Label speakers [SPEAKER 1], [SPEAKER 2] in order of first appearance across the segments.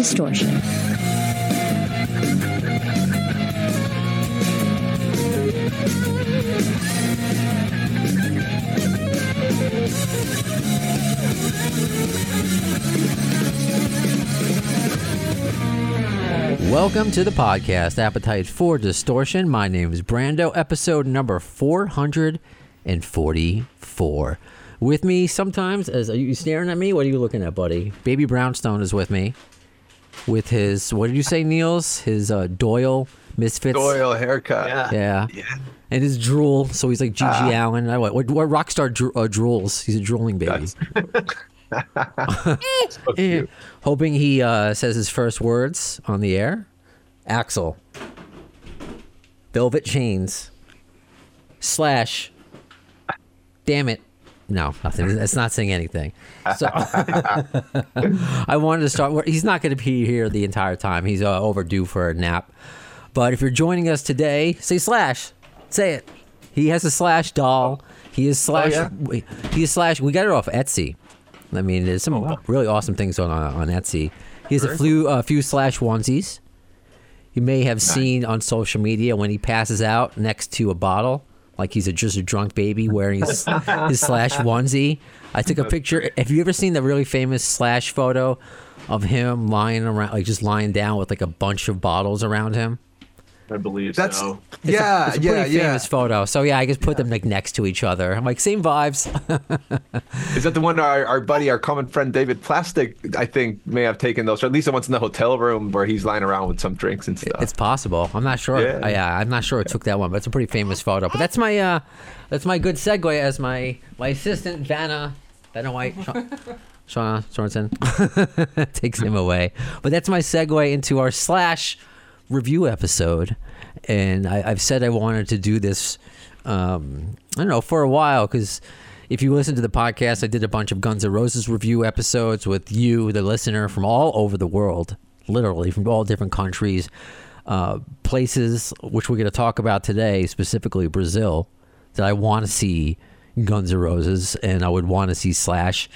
[SPEAKER 1] Distortion.
[SPEAKER 2] Welcome to the podcast, Appetite for Distortion. My name is Brando, episode number 444. With me sometimes, as are you staring at me? What are you looking at, buddy? Baby Brownstone is with me. With his, what did you say, Nils? His uh, Doyle Misfits.
[SPEAKER 3] Doyle haircut.
[SPEAKER 2] Yeah. Yeah. And his drool. So he's like GG Allin. I- What, what, what rock star dro- uh, drools? He's a drooling baby. Eh. Hoping he uh, says his first words on the air. Axl. Velvet chains. Slash. Damn it. No, nothing. It's not saying anything. So I wanted to start. He's not going to be here the entire time. He's uh, overdue for a nap. But if you're joining us today, say slash. Say it. He has a slash doll. He is slash.
[SPEAKER 3] yeah?
[SPEAKER 2] He is slash. We got it off Etsy. I mean, there's some really awesome things on on Etsy. He has a few, uh, few slash onesies. You may have seen on social media when he passes out next to a bottle, like he's a, just a drunk baby wearing his, his slash onesie. I took a picture. Have you ever seen the really famous slash photo of him lying around, like just lying down with like a bunch of bottles around him?
[SPEAKER 4] I believe
[SPEAKER 3] That's
[SPEAKER 4] so.
[SPEAKER 2] It's
[SPEAKER 3] yeah,
[SPEAKER 2] a, it's a
[SPEAKER 3] yeah,
[SPEAKER 2] pretty
[SPEAKER 3] yeah.
[SPEAKER 2] famous photo. So yeah, I just put them like next to each other. I'm like same vibes.
[SPEAKER 3] Is that the one our, our buddy, our common friend David Plastic, I think, may have taken those, or at least the ones in the hotel room where he's lying around with some drinks and stuff.
[SPEAKER 2] It's possible. I'm not sure.
[SPEAKER 3] Yeah.
[SPEAKER 2] Yeah, yeah I'm not sure it took that one, but it's a pretty famous photo. But that's my uh, that's my good segue as my my assistant Vanna Vanna White. Shauna Sorensen takes him away. But that's my segue into our slash review episode. And I, I've said I wanted to do this, um, I don't know, for a while because if you listen to the podcast, I did a bunch of Guns N' Roses review episodes with you, the listener, from all over the world, literally from all different countries, uh, places, which we're going to talk about today, specifically Brazil, that I want to see Guns N' Roses and I would want to see Slash.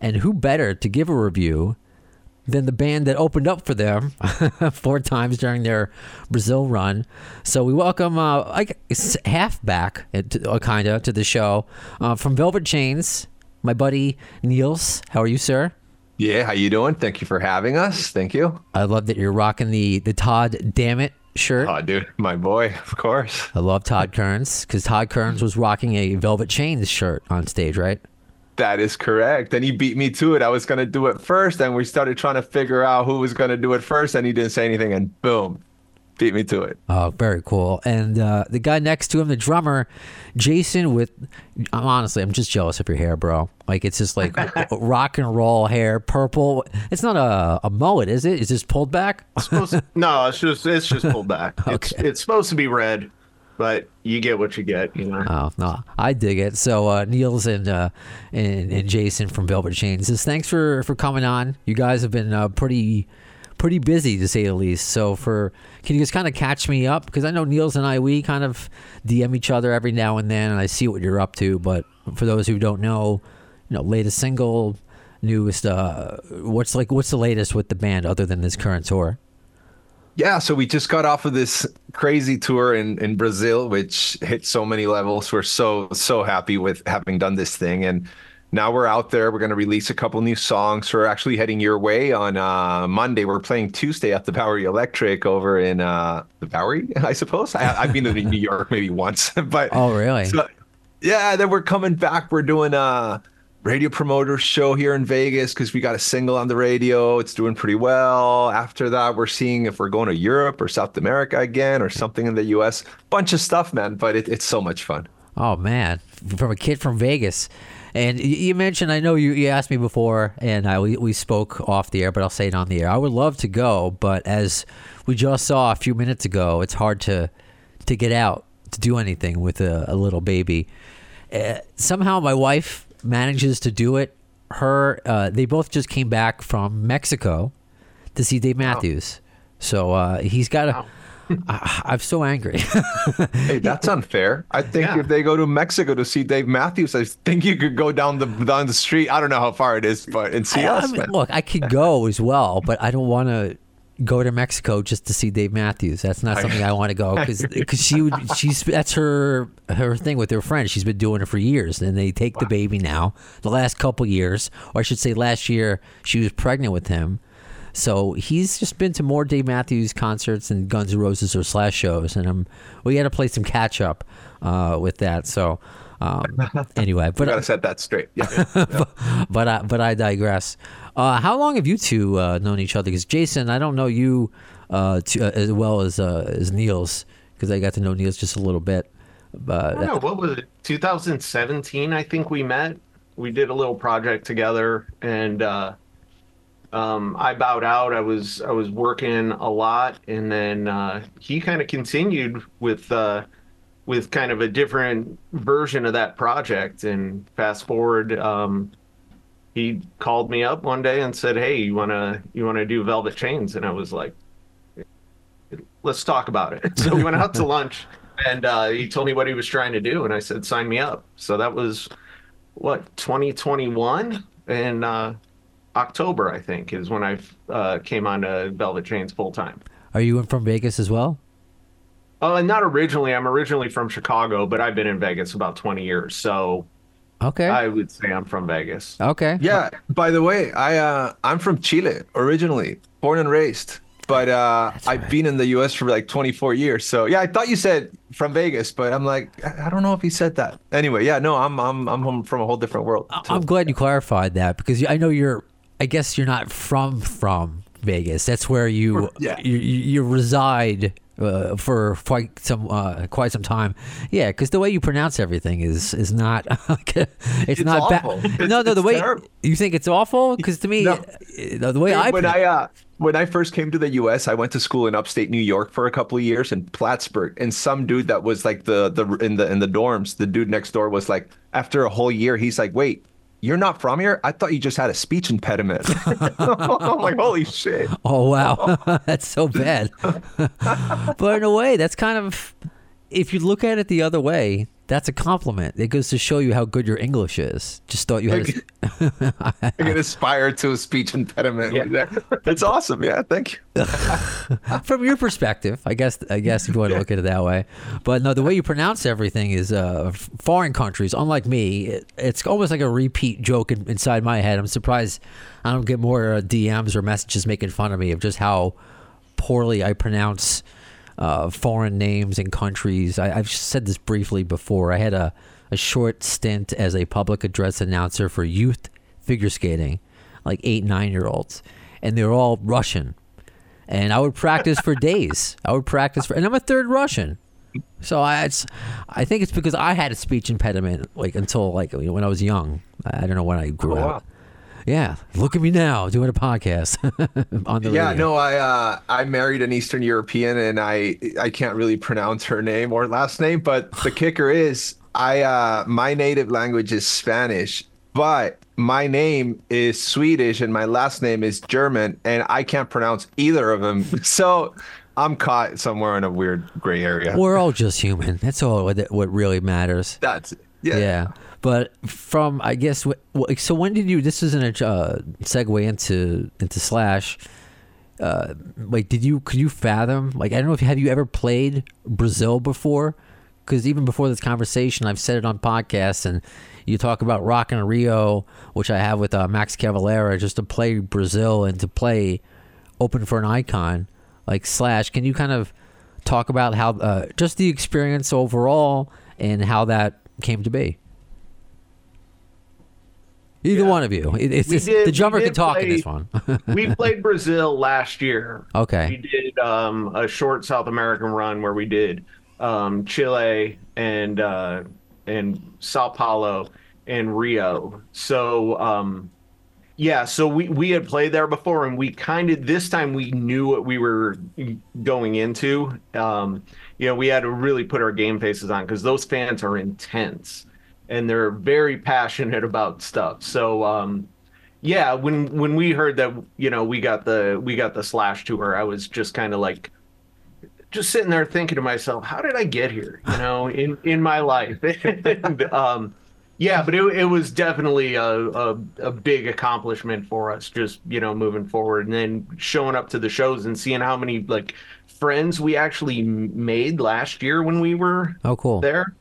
[SPEAKER 2] And who better to give a review than the band that opened up for them four times during their Brazil run. So we welcome uh, like half back, uh, kind of, to the show uh, from Velvet Chains. My buddy Nils, how are you, sir?
[SPEAKER 3] yeah, how you doing? Thank you for having us. Thank you.
[SPEAKER 2] I love that you're rocking the the Todd Damn It shirt.
[SPEAKER 3] Oh, dude, my boy, of course.
[SPEAKER 2] I love Todd Kerns because Todd Kerns was rocking a Velvet Chains shirt on stage, right?
[SPEAKER 3] That is correct. And he beat me to it. I was going to do it first, and we started trying to figure out who was going to do it first, and he didn't say anything, and boom, beat me to it.
[SPEAKER 2] Oh, very cool. And uh, the guy next to him, the drummer, Jason, with I'm honestly, I'm just jealous of your hair, bro. Like it's just like rock and roll hair, purple. It's not a, a mullet, is it? Is this pulled back?
[SPEAKER 4] Supposed to- no, it's just it's just pulled back. It's
[SPEAKER 2] Okay.
[SPEAKER 4] it's supposed to be red, but you get what you get. You know.
[SPEAKER 2] Oh no, I dig it. So uh, Nils and, uh, and and Jason from Velvet Chains says thanks for for coming on. You guys have been uh, pretty pretty busy to say the least. So for can you just kind of catch me up because I know Nils and I we kind of DM each other every now and then, and I see what you're up to. But for those who don't know, you know, latest single, newest. Uh, what's like what's the latest with the band other than this current tour?
[SPEAKER 3] Yeah, so we just got off of this crazy tour in, in Brazil, which hit so many levels. We're so, so happy with having done this thing. And now we're out there. We're going to release a couple new songs. We're actually heading your way on uh, Monday. We're playing Tuesday at the Bowery Electric over in uh, the Bowery, I suppose. I, I've been to New York maybe once, but
[SPEAKER 2] Oh, really?
[SPEAKER 3] so- yeah, then we're coming back. We're doing a radio promoter show here in Vegas because we got a single on the radio. It's doing pretty well. After that, we're seeing if we're going to Europe or South America again or something in the US. Bunch of stuff, man, but it, it's so much fun.
[SPEAKER 2] Oh man, from a kid from Vegas. And you mentioned, I know you, you asked me before, and I, we, we spoke off the air, but I'll say it on the air. I would love to go, but as we just saw a few minutes ago, it's hard to to get out to do anything with a, a little baby. Uh, somehow, my wife manages to do it. Her, uh, they both just came back from Mexico to see Dave Matthews, so uh, he's got a. I, I'm so angry.
[SPEAKER 3] Hey, that's unfair. I think
[SPEAKER 4] Yeah.
[SPEAKER 3] if they go to Mexico to see Dave Matthews, I think you could go down the down the street. I don't know how far it is, but and see
[SPEAKER 2] I- I
[SPEAKER 3] us.
[SPEAKER 2] mean, look, I could go as well, but I don't want to go to Mexico just to see Dave Matthews. That's not something I want to go because she would. She's that's her her thing with her friends. She's been doing it for years, and they take the baby now. The last couple years, or I should say, last year she was pregnant with him. So he's just been to more Dave Matthews concerts and Guns N' Roses or Slash shows, and um, we had to play some catch up uh, with that. So um, anyway, but
[SPEAKER 3] gotta set that straight. Yeah.
[SPEAKER 2] but I, but I digress. Uh, how long have you two uh, known each other? Because Jason, I don't know you uh, to, uh, as well as uh, as Nils, because I got to know Nils just a little bit. But
[SPEAKER 4] I don't know, what was it? 2017, I think we met. We did a little project together, and uh, um, I bowed out. I was I was working a lot, and then uh, he kind of continued with uh, with kind of a different version of that project. And fast forward, um, he called me up one day and said, "Hey, you wanna you wanna do Velvet Chains?" And I was like, "Let's talk about it." So we went out to lunch, and uh, he told me what he was trying to do, and I said, "Sign me up." So that was what 2021 in uh, October, I think, is when I uh, came on to Velvet Chains full time.
[SPEAKER 2] are you in from Vegas as well?
[SPEAKER 4] Uh, not originally. I'm originally from Chicago, but I've been in Vegas about 20 years, so
[SPEAKER 2] Okay.
[SPEAKER 4] I would say I'm from Vegas.
[SPEAKER 2] okay.
[SPEAKER 3] Yeah. By the way, I uh, I'm from Chile originally, born and raised, but uh, I've been in the U.S. for like 24 years. So yeah, I thought you said from Vegas, but I'm like, I I don't know if he said that. Anyway, yeah, no, I'm I'm I'm home from a whole different world.
[SPEAKER 2] I-
[SPEAKER 3] too.
[SPEAKER 2] I'm glad you clarified that because I know you're. I guess you're not from from Vegas. That's where you
[SPEAKER 3] Yeah.
[SPEAKER 2] you, you, you reside uh, for quite some uh, quite some time. Yeah, because the way you pronounce everything is is not. it's,
[SPEAKER 3] It's
[SPEAKER 2] not bad. No, no, the way
[SPEAKER 3] terrible.
[SPEAKER 2] you think it's awful. Because to me,
[SPEAKER 3] No.
[SPEAKER 2] uh, the way I
[SPEAKER 3] when I uh, when I first came to the U.S., I went to school in upstate New York for a couple of years in Plattsburgh, and some dude that was like the the in the in the dorms, the dude next door was like, after a whole year, he's like, wait. You're not from here? I thought you just had a speech impediment. I'm like, holy shit.
[SPEAKER 2] Oh wow, that's so bad. but in a way, that's kind of if you look at it the other way, that's a compliment. It goes to show you how good your English is. Just thought you had. A,
[SPEAKER 3] I get inspired to a speech impediment.
[SPEAKER 4] Yeah.
[SPEAKER 3] It's awesome. Yeah, thank you.
[SPEAKER 2] from your perspective, I guess. I guess if you want to look at it that way, but no, the way you pronounce everything is uh, foreign countries. Unlike me, it, it's almost like a repeat joke in, inside my head. I'm surprised I don't get more uh, DMs or messages making fun of me of just how poorly I pronounce uh, foreign names and countries. I, I've said this briefly before. I had a, a short stint as a public address announcer for youth figure skating, like eight, nine year olds, and they're all Russian and I would practice for days. I would practice for, and I'm a third Russian, so I, it's, I think it's because I had a speech impediment like until like when I was young. I I don't know when I grew
[SPEAKER 3] Oh,
[SPEAKER 2] up.
[SPEAKER 3] wow.
[SPEAKER 2] Yeah, look at me now doing a podcast on the
[SPEAKER 3] Yeah,
[SPEAKER 2] radio.
[SPEAKER 3] no, I uh, I married an Eastern European, and I I can't really pronounce her name or last name, but the kicker is I uh, my native language is Spanish, but my name is Swedish and my last name is German, and I can't pronounce either of them. So I'm caught somewhere in a weird gray area.
[SPEAKER 2] We're all just human. That's all what, what really matters.
[SPEAKER 3] That's. Yeah.
[SPEAKER 2] Yeah. But from I guess so when did you? This isn't a uh, segue into into Slash. Uh, like, did you could you fathom? Like, I don't know if have you ever played Brazil before? Because even before this conversation, I've said it on podcasts, and you talk about Rock in Rio, which I have with uh, Max Cavalera, just to play Brazil and to play open for an icon like Slash. Can you kind of talk about how uh, just the experience overall and how that came to be? Either
[SPEAKER 4] Yeah.
[SPEAKER 2] one of you. It, it's, it's-
[SPEAKER 4] did-
[SPEAKER 2] the drummer can talk in this one.
[SPEAKER 4] we played Brazil last year.
[SPEAKER 2] Okay.
[SPEAKER 4] We did um, a short South American run where we did um, Chile and uh, and Sao Paulo and Rio. So um, yeah, so we we had played there before, and we kind of this time we knew what we were going into. Um, you know, we had to really put our game faces on because those fans are intense and they're very passionate about stuff. So um, yeah, when when we heard that, you know, we got the we got the slash tour, I was just kind of like just sitting there thinking to myself, how did I get here? You know, in in my life. and, um, yeah, but it, it was definitely a, a, a big accomplishment for us, just you know, moving forward, and then showing up to the shows and seeing how many like friends we actually made last year when we were
[SPEAKER 2] Oh, cool.
[SPEAKER 4] there.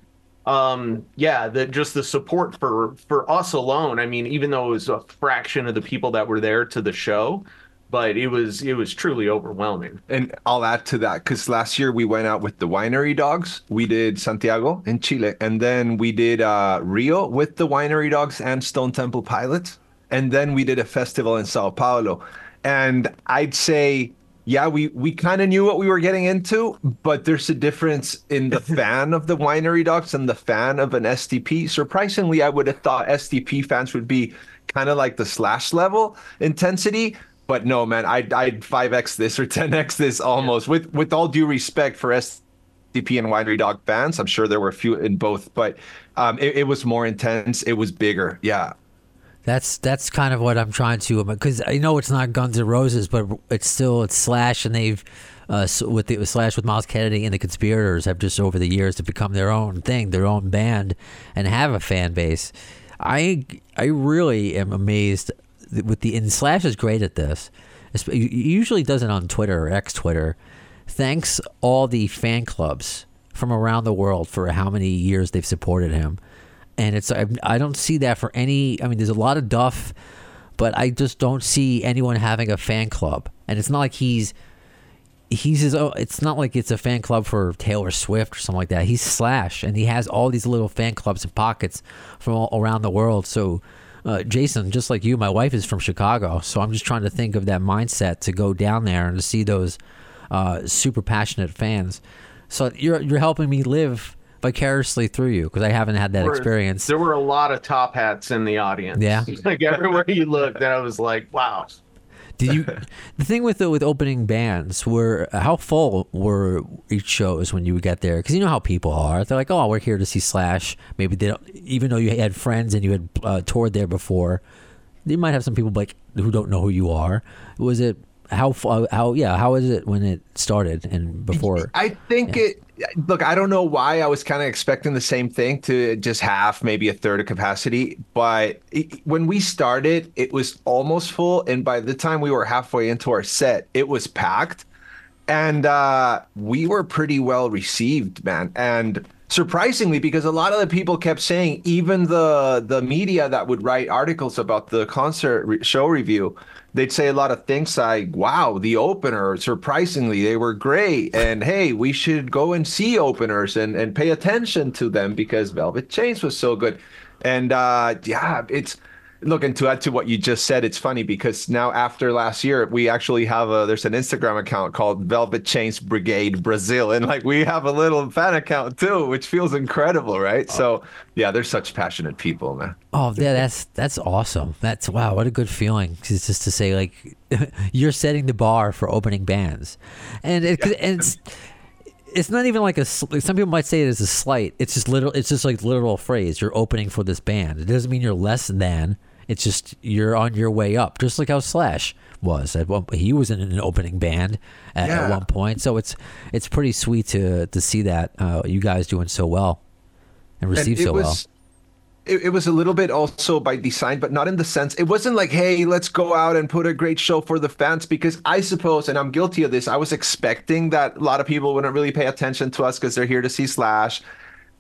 [SPEAKER 4] Um, yeah, the just the support for for us alone. I mean, even though it was a fraction of the people that were there to the show, but it was it was truly overwhelming.
[SPEAKER 3] And I'll add to that because last year we went out with the winery dogs. We did Santiago in Chile, and then we did uh, Rio with the winery dogs and Stone Temple Pilots, and then we did a festival in Sao Paulo. And I'd say, yeah, we we kind of knew what we were getting into, but there's a difference in the fan of the winery dogs and the fan of an STP. Surprisingly, I would have thought STP fans would be kind of like the slash level intensity but no, man, I'd I'd five x this or ten x this almost. With with all due respect for STP and Winery Dog fans, I'm sure there were a few in both, but um, it, it was more intense. It was bigger. Yeah.
[SPEAKER 2] That's that's kind of what I'm trying to because I know it's not Guns N' Roses, but it's still it's Slash, and they've uh, with the Slash with Myles Kennedy and the Conspirators have just over the years to become their own thing, their own band, and have a fan base. I I really am amazed with the and Slash is great at this. Usually does it on Twitter or X Twitter. Thanks all the fan clubs from around the world for how many years they've supported him and it's I, I don't see that for any i mean there's a lot of duff but i just don't see anyone having a fan club. And it's not like he's he's his own it's not like it's a fan club for taylor swift or something like that. He's slash and he has all these little fan clubs and pockets from all around the world. So uh, jason just like you my wife is from chicago so i'm just trying to think of that mindset to go down there and to see those uh, super passionate fans. So you're you're helping me live vicariously through you because I haven't had that
[SPEAKER 4] There were-
[SPEAKER 2] experience.
[SPEAKER 4] There were a lot of top hats in the audience.
[SPEAKER 2] Yeah.
[SPEAKER 4] like everywhere you looked, and I was like, wow.
[SPEAKER 2] Did you? the thing with the, with opening bands were how full were each shows when you would get there? Because you know how people are. They're like, oh, we're here to see Slash. Maybe they don't. Even though you had friends and you had uh, toured there before, you might have some people like who don't know who you are. Was it how how yeah? How is it when it started and before?
[SPEAKER 3] I think it. Look, I don't know why I was kind of expecting the same thing to just half, maybe a third of capacity. But it, when we started, it was almost full, and by the time we were halfway into our set, it was packed, and uh, we were pretty well received, man. And surprisingly, because a lot of the people kept saying, even the the media that would write articles about the concert re- show review, they'd say a lot of things like, "Wow, the opener! Surprisingly, they were great," and "Hey, we should go and see openers and and pay attention to them because Velvet Chains was so good." And uh, yeah, it's look and to add to what you just said it's funny because now after last year we actually have a there's an instagram account called velvet chains brigade brazil and like we have a little fan account too which feels incredible right so yeah they're such passionate people man
[SPEAKER 2] Oh, yeah, that's that's awesome. That's wow, what a good feeling. It's just to say, like, you're setting the bar for opening bands, and it, and it's it's not even like a. Some people might say it as a slight. It's just literal. It's just like literal phrase. You're opening for this band. It doesn't mean you're less than. It's just you're on your way up, just like how Slash was. At one, he was in an opening band at, at one point, so it's it's pretty sweet to to see that uh, you guys doing so well and
[SPEAKER 3] And
[SPEAKER 2] receive
[SPEAKER 3] it
[SPEAKER 2] so well.
[SPEAKER 3] it, it was a little bit also by design but not in the sense it wasn't like hey let's go out and put a great show for the fans because i suppose and i'm guilty of this i was expecting that a lot of people wouldn't really pay attention to us because they're here to see slash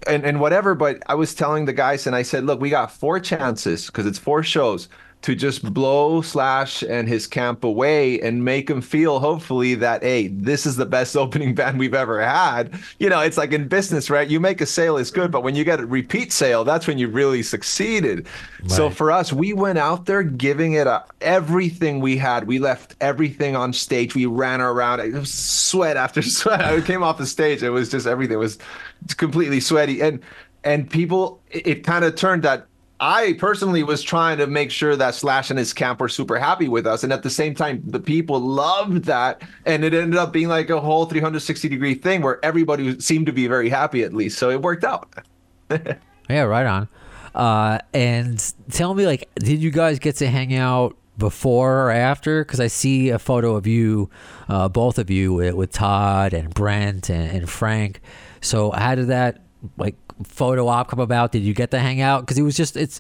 [SPEAKER 3] and, and whatever but i was telling the guys and i said look we got four chances because it's four shows to just blow slash and his camp away and make him feel hopefully that hey this is the best opening band we've ever had. You know it's like in business right? You make a sale is good but when you get a repeat sale that's when you really succeeded. So for us we went out there giving it a, everything we had. We left everything on stage. We ran around. It was sweat after sweat. I came off the stage. It was just everything was completely sweaty. And and people it, it kind of turned that I personally was trying to make sure that Slash and his camp were super happy with us. And at the same time, the people loved that. And it ended up being like a whole 360 degree thing where everybody seemed to be very happy at least. So it worked out.
[SPEAKER 2] Yeah, right on. Uh, and tell me, like, did you guys get to hang out before or after? Because I see a photo of you, uh, both of you, with, with Todd and Brent and, and Frank. So how did that like photo op come about? Did you get to hang out? Because it was just it's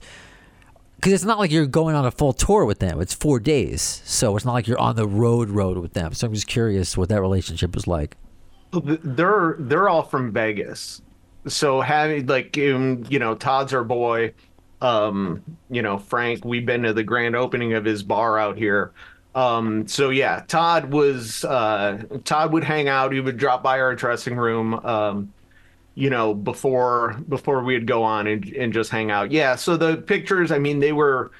[SPEAKER 2] because it's not like you're going on a full tour with them. It's four days, so it's not like you're on the road road with them. So I'm just curious what that relationship was like.
[SPEAKER 4] They're they're all from Vegas, so having like um, you know Todd's our boy. Um, you know Frank, we've been to the grand opening of his bar out here. Um, so yeah, Todd was uh, Todd would hang out. He would drop by our dressing room. Um, you know, before before we'd go on and, and just hang out. Yeah. So the pictures, I mean, they were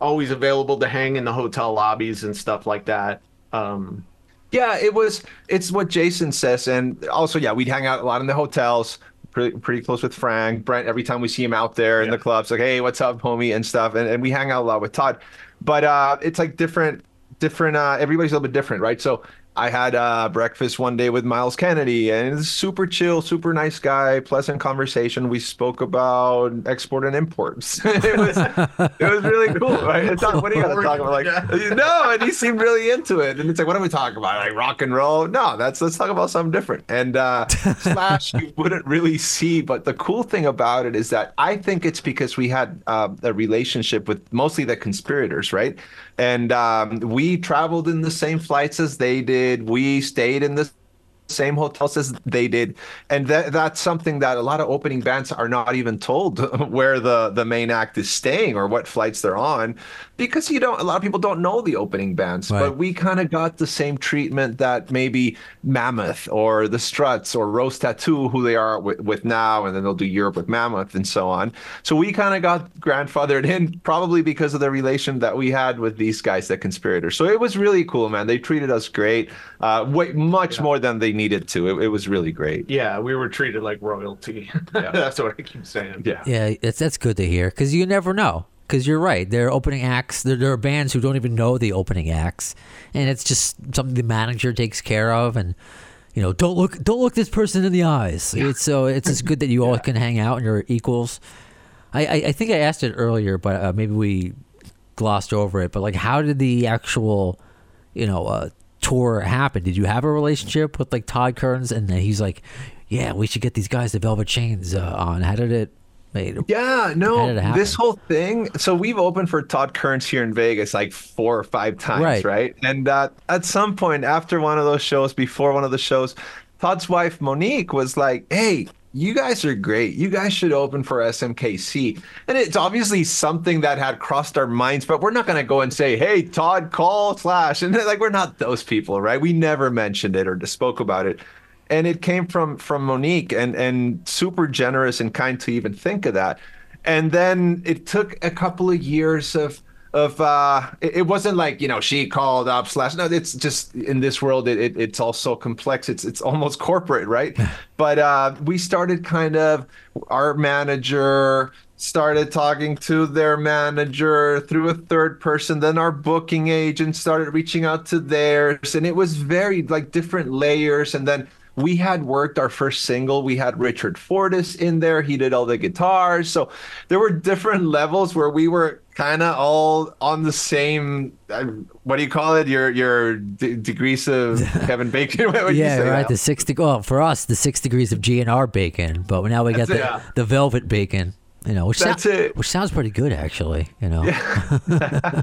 [SPEAKER 4] always available to hang in the hotel lobbies and stuff like that. Um,
[SPEAKER 3] yeah, it was. It's what Jason says, and also, yeah, we'd hang out a lot in the hotels. Pretty, pretty close with Frank, Brent. Every time we see him out there in yeah. the clubs, like, hey, what's up, homie, and stuff. And, and we hang out a lot with Todd. But uh, it's like different, different. Uh, everybody's a little bit different, right? So I had uh, breakfast one day with Myles Kennedy, and he's super chill, super nice guy, pleasant conversation. We spoke about export and imports. it was it was really cool, right? It's not, what are you gonna talk about? Like no, and he seemed really into it. And it's like, what are we talking about? Like rock and roll? No, that's let's talk about something different. And uh, Slash, you wouldn't really see, but the cool thing about it is that I think it's because we had uh, a relationship with mostly the conspirators, right? And um, we traveled in the same flights as they did. We stayed in the same hotels as they did, and that that's something that a lot of opening bands are not even told where the the main act is staying or what flights they're on, because you don't. A lot of people don't know the opening bands, right. but we kind of got the same treatment that maybe Mammoth or the Struts or Rose Tattoo, who they are with, with now, and then they'll do Europe with Mammoth and so on. So we kind of got grandfathered in, probably because of the relation that we had with these guys, the conspirators. So it was really cool, man. They treated us great, uh, way much yeah. more than they needed to. It, it, was really great.
[SPEAKER 4] Yeah, we were treated like royalty. Yeah. that's what I keep saying.
[SPEAKER 2] Yeah, yeah, that's that's good to hear because you never know. Because you're right, they're opening acts. There, there are bands who don't even know the opening acts, and it's just something the manager takes care of. And you know, don't look don't look this person in the eyes. Yeah. It's so it's just good that you all can hang out and you're equals. I, I, I think I asked it earlier, but uh, maybe we glossed over it. But like, how did the actual, you know, uh, tour happened, Did you have a relationship with like Todd Kerns, and he's like, "Yeah, we should get these guys the Velvet Chains uh, on." How did it? Made,
[SPEAKER 3] yeah, no, this whole thing. So we've opened for Todd Kerns here in Vegas like four or five times, right? right? And uh, at some point after one of those shows, before one of the shows, Todd's wife Monique was like, "Hey, you guys are great. You guys should open for SMKC. And it's obviously something that had crossed our minds, but we're not going to go and say, hey, Todd, call Slash. And like, we're not those people, right? We never mentioned it or spoke about it. And it came from from Monique and and super generous and kind to even think of that. And then it took a couple of years of of uh it, it, wasn't like you know she called up slash no it's just in this world it, it it's all so complex it's it's almost corporate right but uh we started kind of our manager started talking to their manager through a third person then our booking agent started reaching out to theirs and it was very like different layers and then we had worked our first single. We had Richard Fortus in there. He did all the guitars. So there were different levels where we were kind of all on the same. Uh, what do you call it? Your your d- degrees of Kevin Bacon.
[SPEAKER 2] yeah, right. Now? The six. De- well, for us, the six degrees of GNR bacon. But now we got the, yeah. the velvet bacon. You know, which That's sound, it. which sounds pretty good actually. You know, yeah.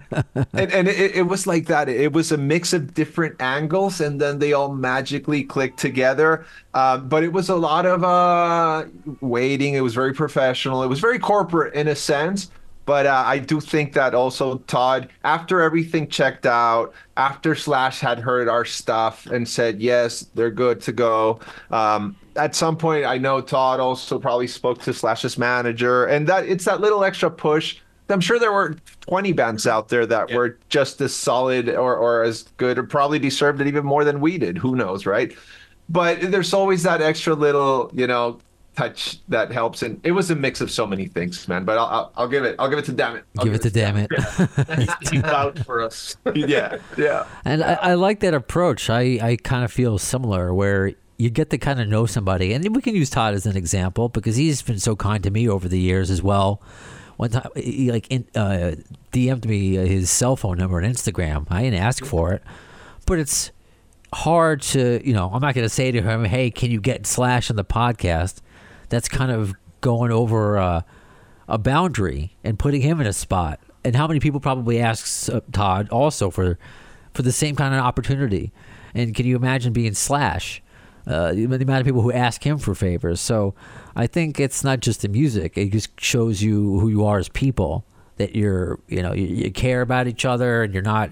[SPEAKER 3] and, and it, it was like that. It was a mix of different angles, and then they all magically clicked together. Uh, but it was a lot of uh, waiting. It was very professional. It was very corporate in a sense. But uh, I do think that also Todd, after everything checked out, after Slash had heard our stuff and said yes, they're good to go. Um, at some point, I know Todd also probably spoke to Slash's manager, and that it's that little extra push. I'm sure there were 20 bands out there that yeah. were just as solid or, or as good, or probably deserved it even more than we did. Who knows, right? But there's always that extra little, you know, touch that helps. And it was a mix of so many things, man. But I'll, I'll, I'll give it. I'll give it to Dammit.
[SPEAKER 2] I'll give, give it to damn it.
[SPEAKER 4] Keep out for us.
[SPEAKER 3] yeah, yeah.
[SPEAKER 2] And I, I like that approach. I I kind of feel similar where you get to kind of know somebody, and we can use Todd as an example because he's been so kind to me over the years as well. one time he like in, uh, DM'd me his cell phone number on Instagram. I didn't ask for it, but it's hard to you know. I'm not gonna say to him, "Hey, can you get Slash on the podcast?" That's kind of going over uh, a boundary and putting him in a spot. And how many people probably asks uh, Todd also for for the same kind of opportunity? And can you imagine being Slash? Uh, the amount of people who ask him for favors. So I think it's not just the music; it just shows you who you are as people. That you're, you know, you, you care about each other, and you're not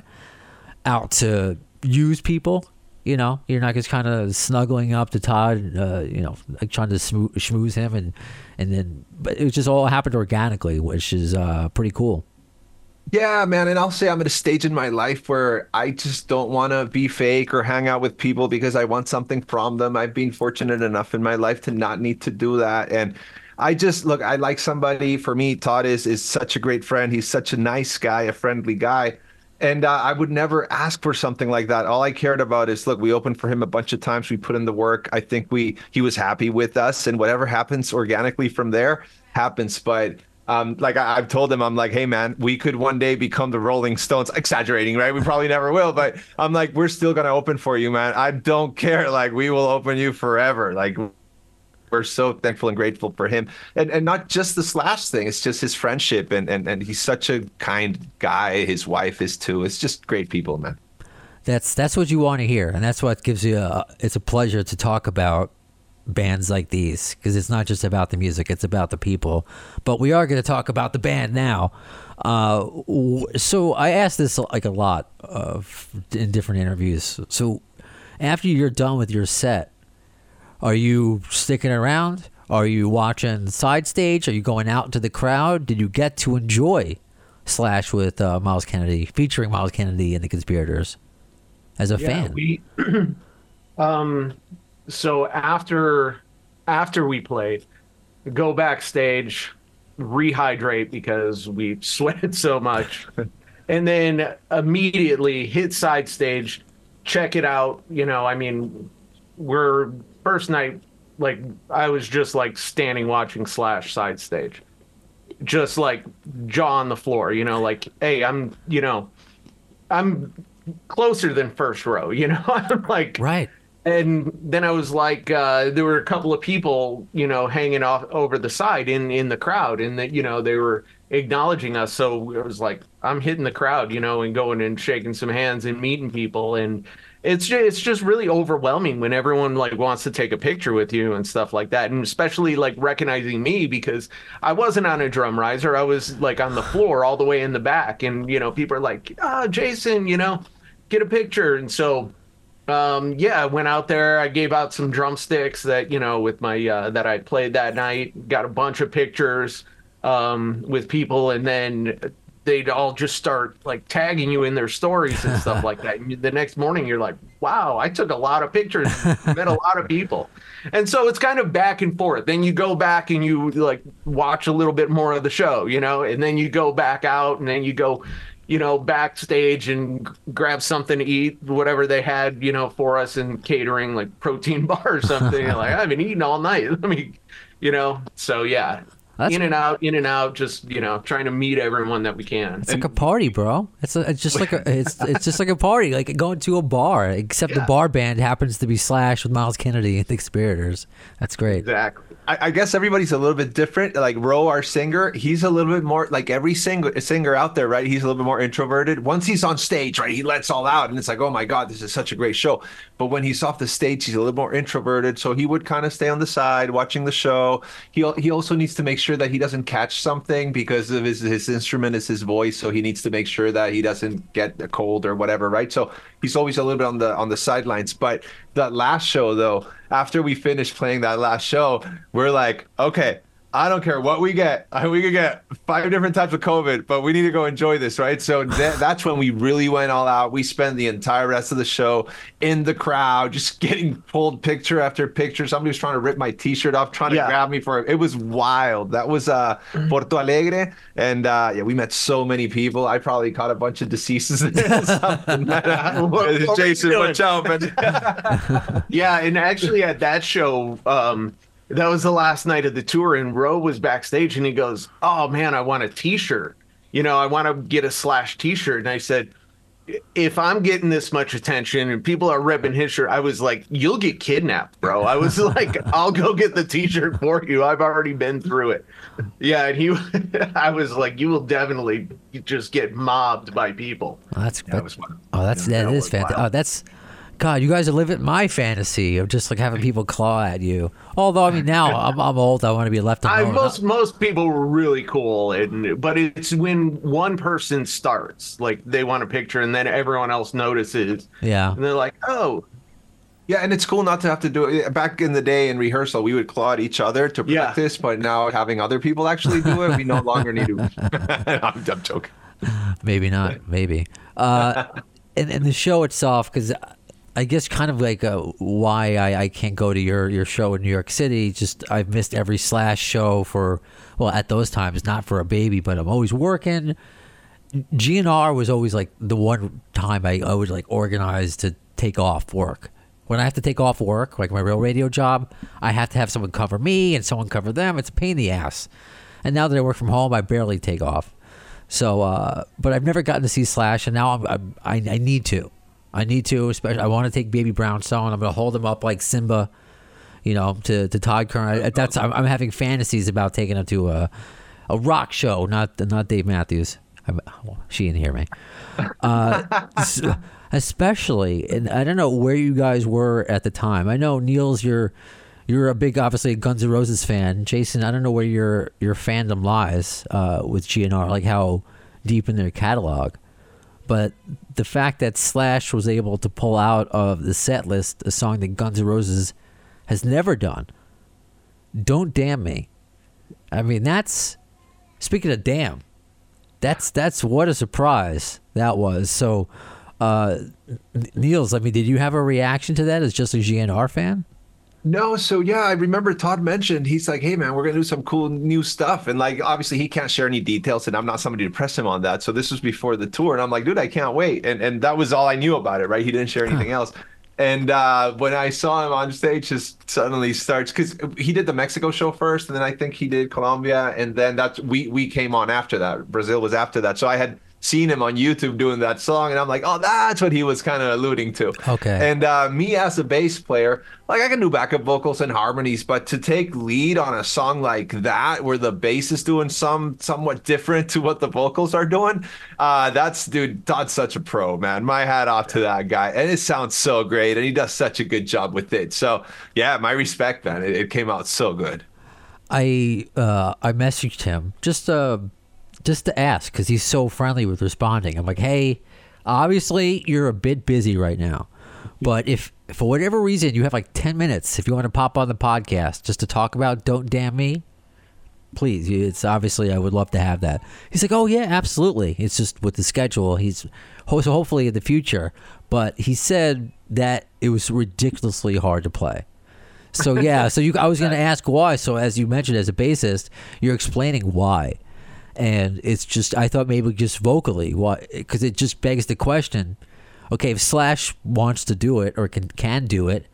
[SPEAKER 2] out to use people. You know, you're not just kind of snuggling up to Todd, uh, you know, like trying to smoo- schmooze him, and and then, but it just all happened organically, which is uh, pretty cool.
[SPEAKER 3] Yeah, man. And I'll say I'm at a stage in my life where I just don't want to be fake or hang out with people because I want something from them. I've been fortunate enough in my life to not need to do that. And I just look, I like somebody. For me, Todd is is such a great friend. He's such a nice guy, a friendly guy. And uh, I would never ask for something like that. All I cared about is, look, we opened for him a bunch of times. We put in the work. I think we he was happy with us, and whatever happens organically from there happens. But um, like I, have told him, I'm like, hey man, we could one day become the Rolling Stones. Exaggerating, right? We probably never will, but I'm like, we're still gonna open for you, man. I don't care. Like we will open you forever. Like we're so thankful and grateful for him, and and not just the Slash thing. It's just his friendship, and and and he's such a kind guy. His wife is too. It's just great people, man.
[SPEAKER 2] That's that's what you want to hear, and that's what gives you. A, it's a pleasure to talk about bands like these because it's not just about the music; it's about the people. But we are going to talk about the band now. Uh, so I asked this like a lot of in different interviews. So after you're done with your set, are you sticking around? Are you watching side stage? Are you going out into the crowd? Did you get to enjoy Slash with uh, Myles Kennedy, featuring Myles Kennedy and the Conspirators as a
[SPEAKER 4] yeah,
[SPEAKER 2] fan?
[SPEAKER 4] We, um, so after after we played, go backstage, rehydrate because we sweated so much, and then immediately hit side stage, check it out. You know, I mean, we're first night like I was just like standing watching Slash side stage, just like jaw on the floor. You know, like hey, I'm you know, I'm closer than first row. You know, I'm like
[SPEAKER 2] right
[SPEAKER 4] and then I was like, uh, there were a couple of people, you know, hanging off over the side in in the crowd, and that you know they were acknowledging us. So it was like I'm hitting the crowd, you know, and going and shaking some hands and meeting people, and it's just, it's just really overwhelming when everyone like wants to take a picture with you and stuff like that, and especially like recognizing me because I wasn't on a drum riser, I was like on the floor all the way in the back, and you know, people are like, ah, oh, Jason, you know, get a picture, and so um, yeah, I went out there. I gave out some drumsticks that you know with my uh, that I played that night. Got a bunch of pictures um, with people, and then they'd all just start like tagging you in their stories and stuff like that. And the next morning, you're like, "Wow, I took a lot of pictures, met a lot of people," and so it's kind of back and forth. Then you go back and you like watch a little bit more of the show, you know, and then you go back out, and then you go you know, backstage and grab something to eat, whatever they had, you know, for us in catering, like protein bar or something. like I've been eating all night. Let me, you know. So yeah, that's in and out, in and out. Just you know, trying to meet everyone that we can.
[SPEAKER 2] It's and, like a party, bro. It's, a, it's just like a it's it's just like a party, like going to a bar. Except yeah. the bar band happens to be Slash with Myles Kennedy and the Conspirators. That's great.
[SPEAKER 4] Exactly.
[SPEAKER 3] I, I, guess everybody's a little bit different. Like Ro, our singer, he's a little bit more like every singer singer out there, right? He's a little bit more introverted. Once he's on stage, right, he lets all out, and it's like, oh my god, this is such a great show. But when he's off the stage, he's a little more introverted. So he would kind of stay on the side watching the show. He he also needs to make sure that he doesn't catch something because of his his instrument is his voice. So he needs to make sure that he doesn't get a cold or whatever, right? So he's always a little bit on the on the sidelines. But that last show though after we finished playing that last show, we're like, okay, I don't care what we get. We could get five different types of COVID, but we need to go enjoy this, right? So th- that's when we really went all out. We spent the entire rest of the show in the crowd, just getting pulled picture after picture. Somebody was trying to rip my T-shirt off, trying yeah. to grab me for it. It was wild. That was uh, mm-hmm. Porto Alegre, and uh, yeah, we met so many people. I probably caught a bunch of diseases. Jason, watch out,
[SPEAKER 4] man. yeah, and actually at that show. Um, that was the last night of the tour, and Roe was backstage, and he goes, "Oh man, I want a T-shirt. You know, I want to get a Slash T-shirt." And I said, "If I'm getting this much attention and people are ripping his shirt, I was like, you'll get kidnapped, bro." I was like, "I'll go get the T-shirt for you. I've already been through it." Yeah, and he, I was like, "You will definitely just get mobbed by people."
[SPEAKER 2] Oh, that's
[SPEAKER 3] That was
[SPEAKER 2] oh, that's that
[SPEAKER 4] that
[SPEAKER 2] is fantastic.
[SPEAKER 4] wild.
[SPEAKER 2] Oh, that's God. You guys are living my fantasy of just like having people claw at you. Although I mean, now I'm, I'm old. I want to be left
[SPEAKER 4] I,
[SPEAKER 2] alone.
[SPEAKER 4] most most people were really cool, and but it's when one person starts, like they want a picture, and then everyone else notices,
[SPEAKER 2] yeah.
[SPEAKER 4] and they're like, "Oh,
[SPEAKER 3] Yeah, and it's cool not to have to do it. Back in the day in rehearsal, we would claw at each other to
[SPEAKER 4] Yeah.
[SPEAKER 3] practice, but now having other people actually do it, we no longer need to. I'm, I'm joking.
[SPEAKER 2] Maybe not. Maybe. Uh, and, and the show itself, because I guess kind of like uh, why I, I can't go to your, your show in New York City. Just I've missed every Slash show for well at those times, not for a baby, but I'm always working. GNR was always like the one time I, would like organized to take off work. When I have to take off work, like my real radio job, I have to have someone cover me and someone cover them. It's a pain in the ass. And now that I work from home, I barely take off. So, uh, but I've never gotten to see Slash, and now I'm, I'm, I I need to. I need to. Especially, I want to take Baby Brownstone. I'm going to hold him up like Simba, you know, to, to Todd Kern. I, that's I'm, I'm having fantasies about taking him to a a rock show, not not Dave Matthews. I'm, well, she didn't hear me. Uh, especially, and I don't know where you guys were at the time. I know Nils, you're you're a big, obviously, Guns N' Roses fan. Jason, I don't know where your your fandom lies uh, with GNR, like how deep in their catalog. But the fact that Slash was able to pull out of the set list a song that Guns N' Roses has never done, "Don't Damn Me." I mean, that's speaking of damn. That's that's what a surprise that was. So, uh, Nils, I mean, did you have a reaction to that as just a GNR fan?
[SPEAKER 3] No, so yeah, I remember Todd mentioned he's like, "Hey man, we're gonna do some cool new stuff," and like obviously he can't share any details, and I'm not somebody to press him on that. So this was before the tour, and I'm like, "Dude, I can't wait," and and that was all I knew about it, right? He didn't share anything else. And uh, when I saw him on stage, just suddenly starts because he did the Mexico show first, and then I think he did Colombia, and then that's we we came on after that. Brazil was after that, so I had seen him on YouTube doing that song, and I'm like, "Oh, that's what he was kind of alluding to."
[SPEAKER 2] Okay.
[SPEAKER 3] And uh, me as a bass player, like I can do backup vocals and harmonies, but to take lead on a song like that, where the bass is doing some somewhat different to what the vocals are doing, uh, that's dude, Todd's such a pro, man. My hat off to that guy, and it sounds so great, and he does such a good job with it. So yeah, my respect, man. It, it came out so good.
[SPEAKER 2] I uh, I messaged him just uh just to ask because he's so friendly with responding. I'm like, hey, obviously you're a bit busy right now, but if for whatever reason you have like ten minutes, if you want to pop on the podcast just to talk about "Don't Damn Me," please. It's obviously I would love to have that. He's like, oh yeah, absolutely. It's just with the schedule. He's so hopefully in the future, but he said that it was ridiculously hard to play. So yeah, so you I was going to ask why. So as you mentioned as a bassist, you're explaining why. And it's just I thought maybe just vocally why cuz it just begs the question. Okay, if Slash wants to do it or can can do it,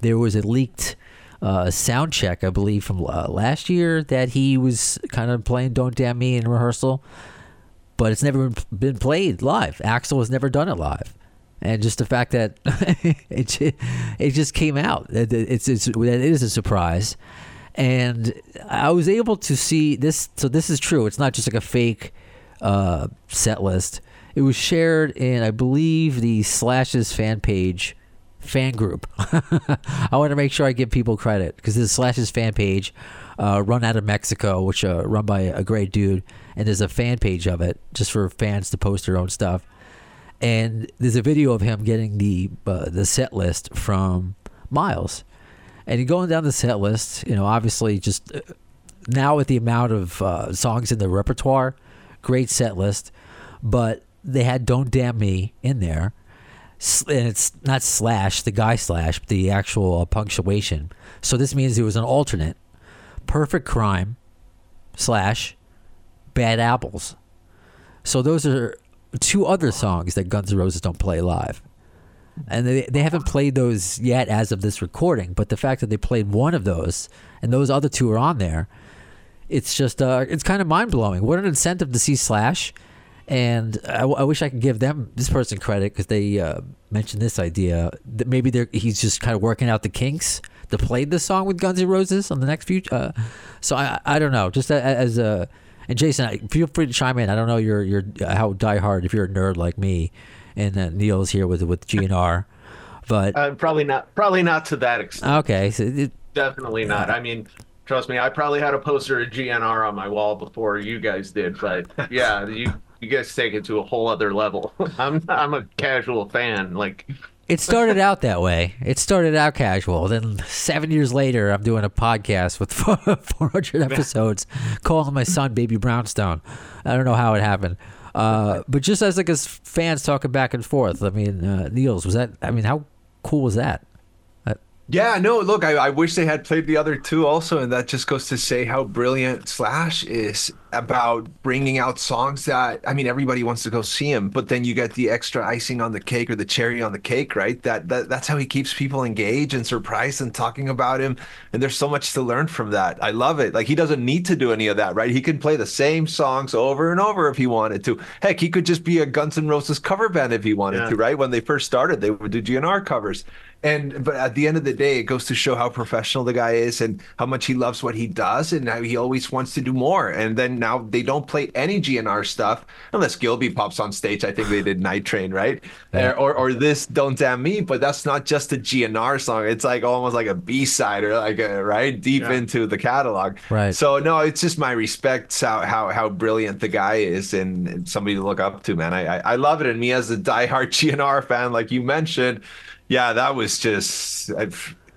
[SPEAKER 2] there was a leaked uh, sound check I believe from uh, last year that he was kind of playing "Don't Damn Me" in rehearsal, but it's never been, played live. Axl has never done it live, and just the fact that it it just came out, it, it's it's it is a surprise, and I was able to see this. So this is true. It's not just like a fake uh, set list. It was shared in, I believe, the Slashes fan page fan group. I want to make sure I give people credit because this is Slash's fan page, uh, run out of Mexico, which uh, run by a great dude, and there's a fan page of it just for fans to post their own stuff. And there's a video of him getting the uh, the set list from Myles, and going down the set list. You know, obviously, just uh, now with the amount of uh, songs in the repertoire, great set list, but they had "Don't Damn Me" in there. And it's not slash the guy slash the actual uh, punctuation. So this means it was an alternate. Perfect crime slash bad apples. So those are two other songs that guns n' roses don't play live and they they haven't played those yet as of this recording. But the fact that they played one of those and those other two are on there, it's just uh, it's kind of mind blowing. What an incentive to see Slash, and I, I wish I could give them this person credit because they uh, mentioned this idea that maybe they're he's just kind of working out the kinks to play this song with Guns N' Roses on the next few. Uh, so I I don't know, just as a and Jason, feel free to chime in. I don't know you're you're how diehard if you're a nerd like me, and uh, Neil's here with with GNR, but
[SPEAKER 4] Uh, probably not. Probably not to that extent.
[SPEAKER 2] okay, so it,
[SPEAKER 4] Definitely not. I mean, trust me, I probably had a poster of GNR on my wall before you guys did. But yeah, you you guys take it to a whole other level. I'm I'm a casual fan. Like
[SPEAKER 2] it started out that way. It started out casual. Then seven years later, I'm doing a podcast with 400 episodes, calling my son Baby Brownstone. I don't know how it happened, uh, but just as like as fans talking back and forth. I mean, uh, Nils, was that? I mean, how cool was that?
[SPEAKER 3] Yeah, no, look, I, I wish they had played the other two also, and that just goes to say how brilliant Slash is about bringing out songs that, I mean, everybody wants to go see him, but then you get the extra icing on the cake or the cherry on the cake, right? That, that That's how he keeps people engaged and surprised and talking about him, and there's so much to learn from that. I love it. Like, he doesn't need to do any of that, right? He can play the same songs over and over if he wanted to. Heck, he could just be a Guns N' Roses cover band if he wanted
[SPEAKER 4] Yeah.
[SPEAKER 3] to, right? When they first started, they would do GNR covers. And but at the end of the day, it goes to show how professional the guy is and how much he loves what he does and how he always wants to do more. And then now they don't play any GNR stuff unless Gilby pops on stage. I think they did Night Train, right?
[SPEAKER 2] Yeah.
[SPEAKER 3] Or or this Don't Damn Me, but that's not just a GNR song. It's like almost like a B side or like a right deep
[SPEAKER 4] Yeah.
[SPEAKER 3] into the catalog.
[SPEAKER 2] Right.
[SPEAKER 3] So no, it's just my respects how how how brilliant the guy is and, and somebody to look up to, man. I, I I love it. And me as a diehard GNR fan, like you mentioned, yeah, that was just uh,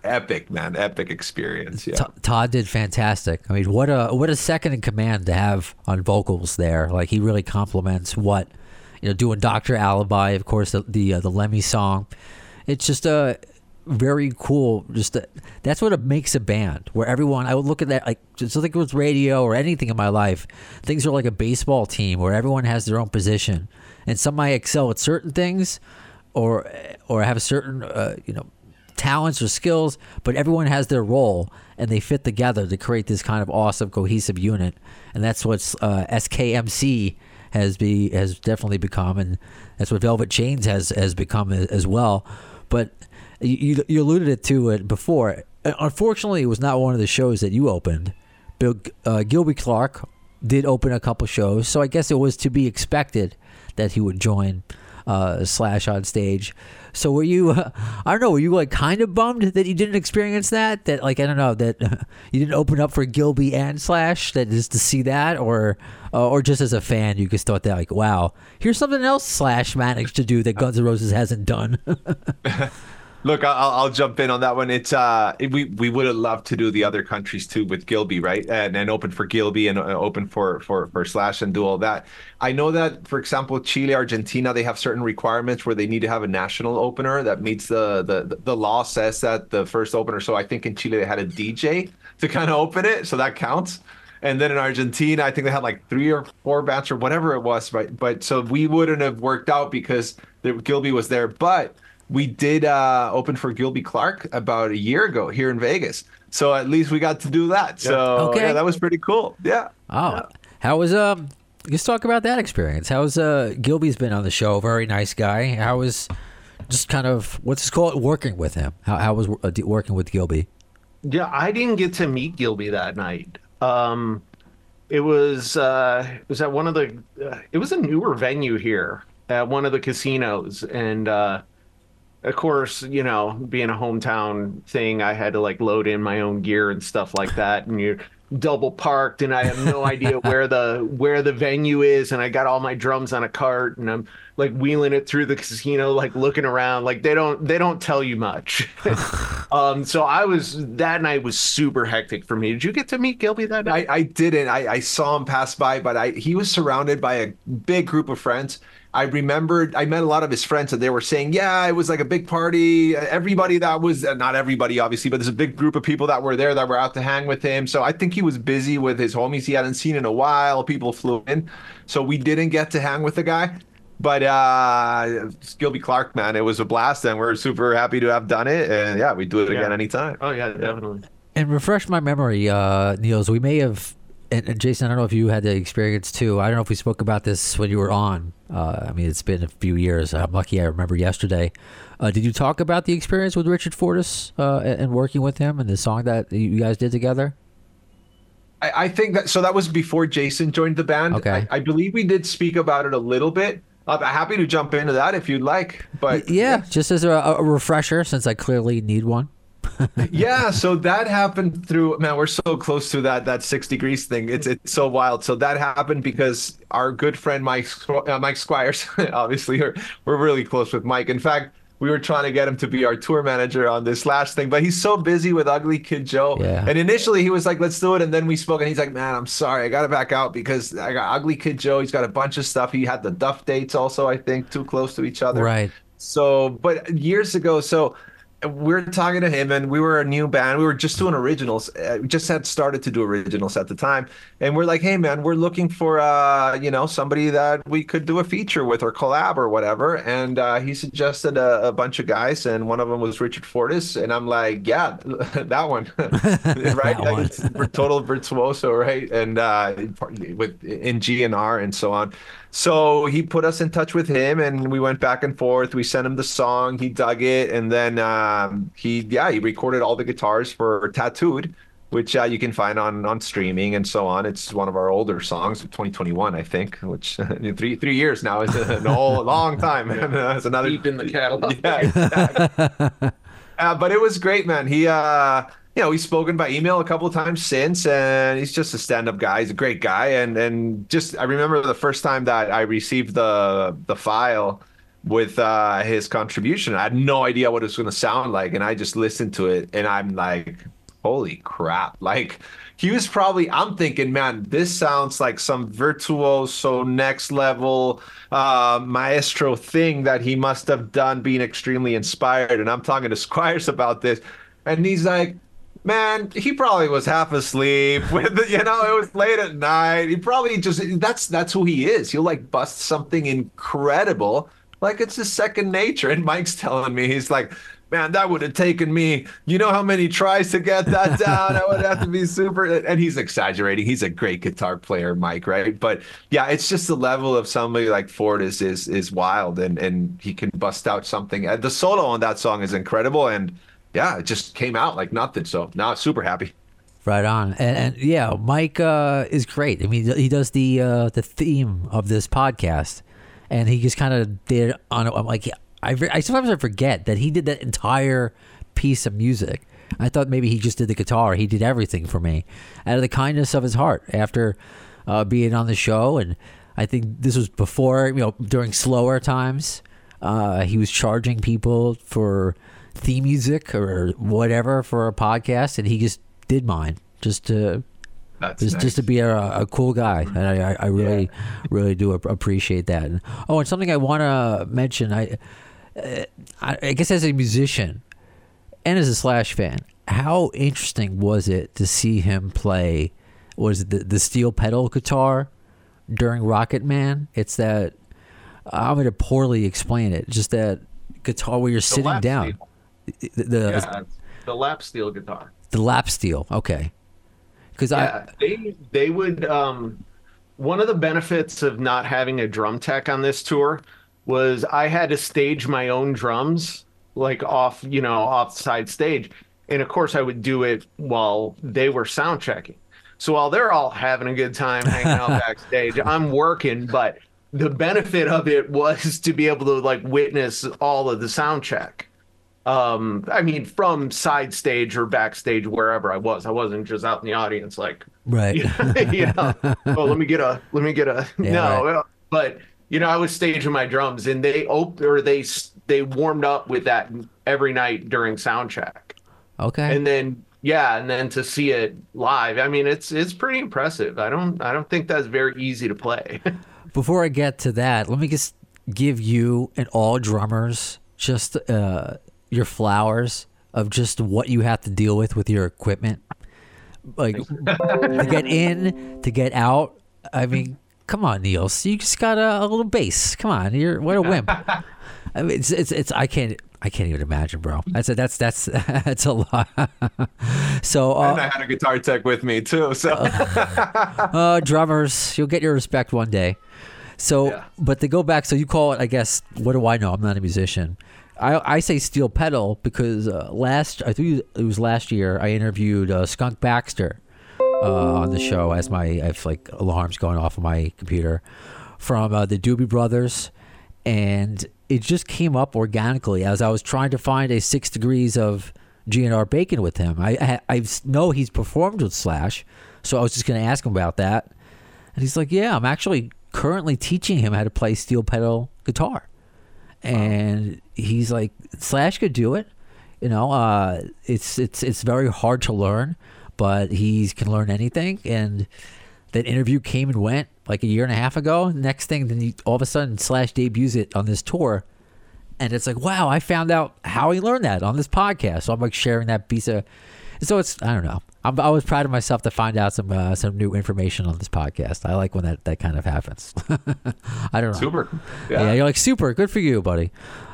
[SPEAKER 3] epic, man. Epic experience. Yeah.
[SPEAKER 2] T- Todd did fantastic. I mean, what a what a second in command to have on vocals there. Like he really complements what you know doing Doctor Alibi, of course, the the, uh, the Lemmy song. It's just a very cool. Just a, that's what it makes a band where everyone. I would look at that like just like with radio or anything in my life. Things are like a baseball team where everyone has their own position, and some might excel at certain things, or or have a certain uh, you know talents or skills, but everyone has their role and they fit together to create this kind of awesome cohesive unit. And that's what uh, SMKC has be has definitely become, and that's what Velvet Chains has has become as well. But you you alluded it to it before. Unfortunately, it was not one of the shows that you opened. Bill uh, Gilby Clarke did open a couple shows, so I guess it was to be expected that he would join uh, Slash on stage. So were you? Uh, I don't know. Were you like kind of bummed that you didn't experience that? That like I don't know that you didn't open up for Gilby and Slash. That is to see that, or uh, or just as a fan, you just thought that like, wow, here's something else Slash managed to do that Guns N' Roses hasn't done.
[SPEAKER 3] Look, I'll, I'll jump in on that one. It's uh, we we would have loved to do the other countries too with Gilby, right? And and open for Gilby and uh, open for for for Slash and do all that. I know that, for example, Chile, Argentina, they have certain requirements where they need to have a national opener that meets the the the law says that the first opener. So I think in Chile they had a DJ to kind of open it, so that counts. And then in Argentina, I think they had like three or four bands or whatever it was, right? But so we wouldn't have worked out because Gilby was there. But we did uh, open for Gilby Clarke about a year ago here in Vegas. So at least we got to do that. So
[SPEAKER 2] Okay.
[SPEAKER 3] yeah, that was pretty cool. Yeah.
[SPEAKER 2] Oh, how was um? Let's talk about that experience. How's uh Gilby's been on the show? Very nice guy. How was just kind of what's it called working with him? How how was uh, working with Gilby?
[SPEAKER 4] Yeah, I didn't get to meet Gilby that night. Um, it was uh, it was at one of the uh, it was a newer venue here at one of the casinos, and uh, of course, you know, being a hometown thing, I had to like load in my own gear and stuff like that, and you're double parked, and I have no idea where the where the venue is, and I got all my drums on a cart, and I'm like wheeling it through the casino, like looking around, like they don't they don't tell you much. um, so I was that night was super hectic for me. Did you get to meet Gilby that night?
[SPEAKER 3] I, I didn't. I, I saw him pass by, but I he was surrounded by a big group of friends. I remembered I met a lot of his friends, and they were saying, "Yeah, it was like a big party. Everybody that was uh, not everybody, obviously, but there's a big group of people that were there that were out to hang with him." So I think he was busy with his homies he hadn't seen in a while. People flew in, so we didn't get to hang with the guy. but uh, Gilby Clarke, man, it was a blast, and we're super happy to have done it. And yeah, we do it again anytime.
[SPEAKER 4] Oh yeah, definitely.
[SPEAKER 2] And refresh my memory, uh, Nils. We may have, and, Jason. I don't know if you had the experience too. I don't know if we spoke about this when you were on. Uh, I mean, it's been a few years. I'm lucky. I remember yesterday. Uh, did you talk about the experience with Richard Fortus uh, and, working with him and the song that you guys did together?
[SPEAKER 3] I, I think that so that was before Jason joined the band.
[SPEAKER 2] Okay.
[SPEAKER 3] I, I believe we did speak about it a little bit. I'm happy to jump into that if you'd like. But
[SPEAKER 2] Yeah, just as a, a refresher, since I clearly need one.
[SPEAKER 3] yeah, so that happened through man, we're so close to that that six degrees thing. It's it's so wild. So that happened because our good friend Mike uh, Mike Squires, obviously we're, we're really close with Mike. In fact, we were trying to get him to be our tour manager on this last thing, but he's so busy with Ugly Kid Joe.
[SPEAKER 2] Yeah.
[SPEAKER 3] And initially he was like, "Let's do it," and then we spoke, and he's like, "Man, I'm sorry, I got to back out because I got Ugly Kid Joe. He's got a bunch of stuff. He had the Duff dates also, I think, too close to each other.
[SPEAKER 2] Right.
[SPEAKER 3] So, but years ago, so we're talking to him, and we were a new band. We were just doing originals. Uh, we just had started to do originals at the time, and we're like, "Hey, man, we're looking for, uh, you know, somebody that we could do a feature with or collab or whatever." And uh, he suggested a, a bunch of guys, and one of them was Richard Fortus, and I'm like, "Yeah, that one, right?
[SPEAKER 2] one.
[SPEAKER 3] Like, it's total virtuoso, right? And uh, with in G and R and so on." So he put us in touch with him, and we went back and forth. We sent him the song, he dug it, and then um, he, yeah, he recorded all the guitars for "Tattooed," which uh, you can find on on streaming and so on. It's one of our older songs, 2021, I think, which three three years now is an old long time. man. That's another
[SPEAKER 4] Deep in the catalog.
[SPEAKER 3] yeah, exactly. uh, but it was great, man. He, uh, you know, he's spoken by email a couple of times since, and he's just a stand-up guy. He's a great guy, and and just I remember the first time that I received the the file with uh, his contribution. I had no idea what it was going to sound like, and I just listened to it, and I'm like, holy crap! Like he was probably i'm thinking man this sounds like some virtuoso next level uh, maestro thing that he must have done being extremely inspired and i'm talking to squires about this and he's like man he probably was half asleep with the, you know it was late at night he probably just that's that's who he is he'll like bust something incredible like it's his second nature and mike's telling me he's like man, that would have taken me, you know how many tries to get that down? I would have to be super. And he's exaggerating. He's a great guitar player, Mike, right? But yeah, it's just the level of somebody like Fortus is is wild, and and he can bust out something. And the solo on that song is incredible, and yeah, it just came out like nothing. So now I'm super happy.
[SPEAKER 2] Right on, and, and yeah, Mike uh, is great. I mean, he does the uh, the theme of this podcast, and he just kind of did on. I'm like, I, I sometimes I forget that he did that entire piece of music. I thought maybe he just did the guitar. He did everything for me out of the kindness of his heart. After uh, being on the show, and I think this was before you know during slower times, uh, he was charging people for theme music or whatever for a podcast, and he just did mine just to
[SPEAKER 3] That's
[SPEAKER 2] just, just to be a, a cool guy, and I, I, I really, really do appreciate that. And, oh, and something I want to mention, I, uh, I, I guess as a musician and as a Slash fan, how interesting was it to see him play? Was it the the steel pedal guitar during Rocket Man? It's that I'm going to poorly explain it. Just that guitar where you're sitting down.
[SPEAKER 4] steel.
[SPEAKER 2] The the,
[SPEAKER 4] Yeah, the lap steel guitar.
[SPEAKER 2] the lap steel. Okay. Because
[SPEAKER 4] Yeah, they they would. Um, one of the benefits of not having a drum tech on this tour was I had to stage my own drums, like off, you know, off side stage, and of course I would do it while they were sound checking. So while they're all having a good time hanging out backstage, I'm working, but the benefit of it was to be able to like witness all of the sound check um i mean from side stage or backstage wherever i was i wasn't just out in the audience like
[SPEAKER 2] right.
[SPEAKER 4] you know oh let me get a let me get a
[SPEAKER 2] Yeah,
[SPEAKER 4] no
[SPEAKER 2] right.
[SPEAKER 4] but you know i was staging my drums and they op- or they they warmed up with that every night during sound check
[SPEAKER 2] Okay.
[SPEAKER 4] and then yeah and then to see it live i mean it's it's pretty impressive i don't i don't think that's very easy to play
[SPEAKER 2] Before I get to that, let me just give you and all drummers just uh, your flowers of just what you have to deal with with your equipment. Like to get in, to get out. I mean, come on, Nils, you just got a, a little base. Come on, you're what a wimp. I mean, it's, it's it's I can't I can't even imagine, bro. That's a, that's that's that's a lot. so
[SPEAKER 3] and I
[SPEAKER 2] uh,
[SPEAKER 3] had a guitar tech with me too. So
[SPEAKER 2] uh, drummers, you'll get your respect one day. So,
[SPEAKER 3] Yeah.
[SPEAKER 2] but to go back, so you call it, I guess. What do I know? I'm not a musician. I, I say steel pedal because uh, last I think it was last year I interviewed uh, Skunk Baxter uh, on the show as my like alarms going off on my computer from uh, the Doobie Brothers, and it just came up organically as I was trying to find a six degrees of GNR Bacon with him. I I, I know he's performed with Slash, so I was just going to ask him about that, and he's like, "Yeah, I'm actually currently teaching him how to play steel pedal guitar." And he's like slash could do it you know uh it's it's it's very hard to learn but he can learn anything. And that interview came and went like a year and a half ago. Next thing then he, all of a sudden slash debuts it on this tour. And it's like wow i found out how he learned that on this podcast. So i'm like sharing that piece of so it's i don't know I'm, i was proud of myself to find out some uh, some new information on this podcast i like when that that kind of happens i don't know
[SPEAKER 3] super.
[SPEAKER 2] yeah.
[SPEAKER 3] Yeah.
[SPEAKER 2] you're like super good for you, buddy.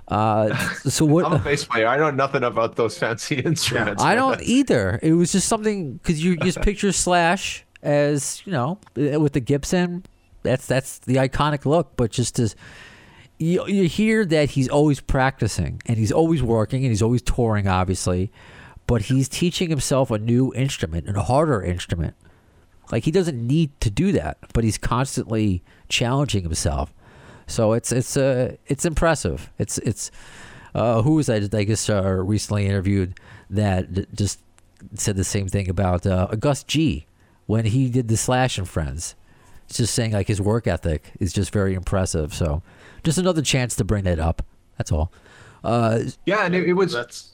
[SPEAKER 2] Uh, so
[SPEAKER 3] I'm a bass player. I know nothing about those fancy instruments.
[SPEAKER 2] I don't either. It was just something because you just picture Slash as you know uh, with the Gibson. That's that's the iconic look, but just as you, you hear that he's always practicing and he's always working and he's always touring, obviously, but he's teaching himself a new instrument and a harder instrument. Like he doesn't need to do that, but he's constantly challenging himself. So it's it's uh it's impressive. It's it's uh, who was I? I guess uh, recently interviewed that d- just said the same thing about uh, August G when he did the Slash and Friends. It's just saying like his work ethic is just very impressive. So just another chance to bring that up. That's all. Uh,
[SPEAKER 3] Yeah, and it, it was
[SPEAKER 4] That's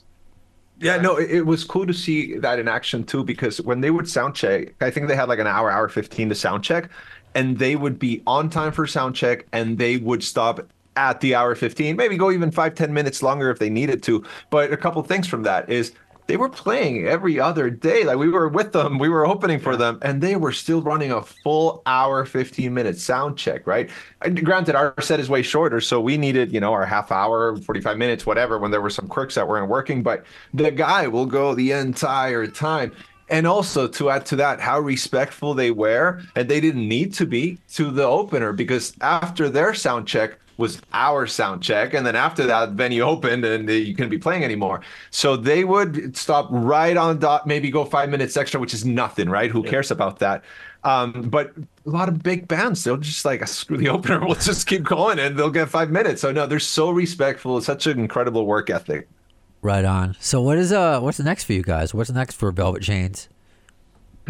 [SPEAKER 3] Yeah, no, it, it was cool to see that in action too, because when they would sound check, I think they had like an hour, hour 15 to sound check, and they would be on time for sound check and they would stop at the hour 15, maybe go even five, 10 minutes longer if they needed to. But a couple things from that is they were playing every other day. Like we were with them, we were opening for them, and they were still running a full hour, 15 minute sound check, right? And granted, our set is way shorter, so we needed, you know, our half hour, 45 minutes, whatever, when there were some quirks that weren't working. But the guy will go the entire time. And also to add to that, how respectful they were, and they didn't need to be to the opener because after their sound check, was our sound check and then after that venue opened and you couldn't be playing anymore. So they would stop right on dot maybe go five minutes extra which is nothing right? Who cares about that? Um, but a lot of big bands they'll just like screw the opener we'll just keep going and they'll get five minutes. So no they're so respectful. It's such an incredible work ethic.
[SPEAKER 2] Right on. So what is uh what's next for you guys? What's next for Velvet Chains?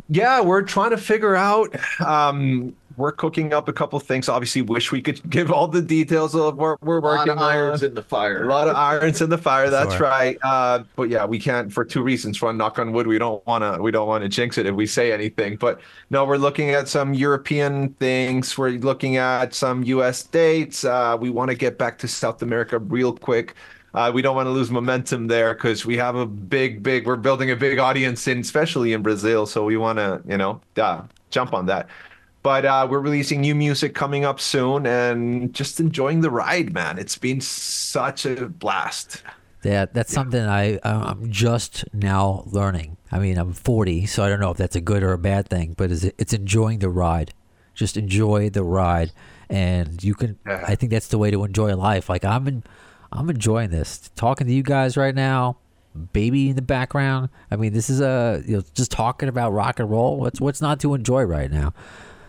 [SPEAKER 3] yeah we're trying to figure out um we're cooking up a couple things obviously wish we could give all the details of what we're working on.
[SPEAKER 4] a lot
[SPEAKER 3] working
[SPEAKER 4] of irons
[SPEAKER 3] on
[SPEAKER 4] in the fire.
[SPEAKER 3] A lot of irons in the fire. That's
[SPEAKER 2] Sure.
[SPEAKER 3] right. Uh, but yeah, we can't for two reasons. One, knock on wood, we don't want to we don't want to jinx it if we say anything. But no, we're looking at some European things. We're looking at some U.S. dates. Uh, we want to get back to South America real quick. Uh, we don't want to lose momentum there because we have a big, big. We're building a big audience in, especially in Brazil. So we want to, you know, uh, jump on that. But uh, we're releasing new music coming up soon, and just enjoying the ride, man. It's been such a blast.
[SPEAKER 2] Yeah, that's something I I'm just now learning. I mean, I'm 40, so I don't know if that's a good or a bad thing, but it's, it's enjoying the ride. Just enjoy the ride, and you can.
[SPEAKER 3] Yeah.
[SPEAKER 2] I think that's the way to enjoy life. Like I'm, in, I'm enjoying this. Talking to you guys right now, baby in the background. I mean, this is a you know just talking about rock and roll. What's what's not to enjoy right now?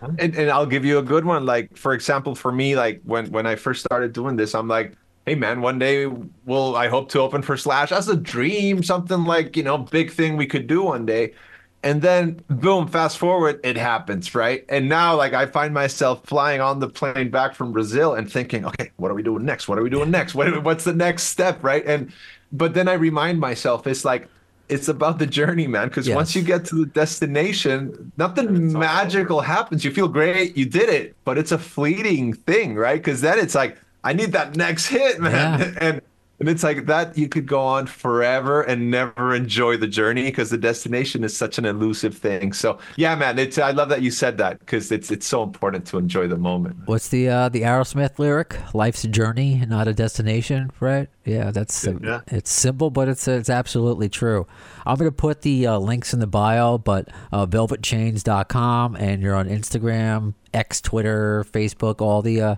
[SPEAKER 2] Uh-huh.
[SPEAKER 3] And, and I'll give you a good one. Like for example, for me, like when when I first started doing this, I'm like, hey man, one day will I hope to open for Slash as a dream, something like you know, big thing we could do one day. And then boom, fast forward, it happens, right? And now like I find myself flying on the plane back from Brazil and thinking, okay, what are we doing next? What are we doing next? What, what's the next step, right? And but then I remind myself, it's like it's about the journey, man. Because
[SPEAKER 2] Yes.
[SPEAKER 3] once you get to the destination, nothing magical happens. You feel great, you did it, but it's a fleeting thing, right? Because then it's like, I need that next hit, man.
[SPEAKER 2] Yeah.
[SPEAKER 3] And And it's like that you could go on forever and never enjoy the journey because the destination is such an elusive thing. So yeah, man, it's I love that you said that because it's it's so important to enjoy the moment.
[SPEAKER 2] What's the uh, the Aerosmith lyric? Life's a journey, not a destination, right? Yeah, that's
[SPEAKER 4] Yeah.
[SPEAKER 2] it's simple, but it's it's absolutely true. I'm gonna put the uh, links in the bio, but uh, velvetchains.com, and you're on Instagram, X, Twitter, Facebook, all the uh,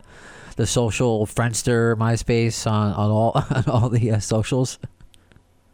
[SPEAKER 2] the social Friendster, MySpace, on on all on all the uh, socials.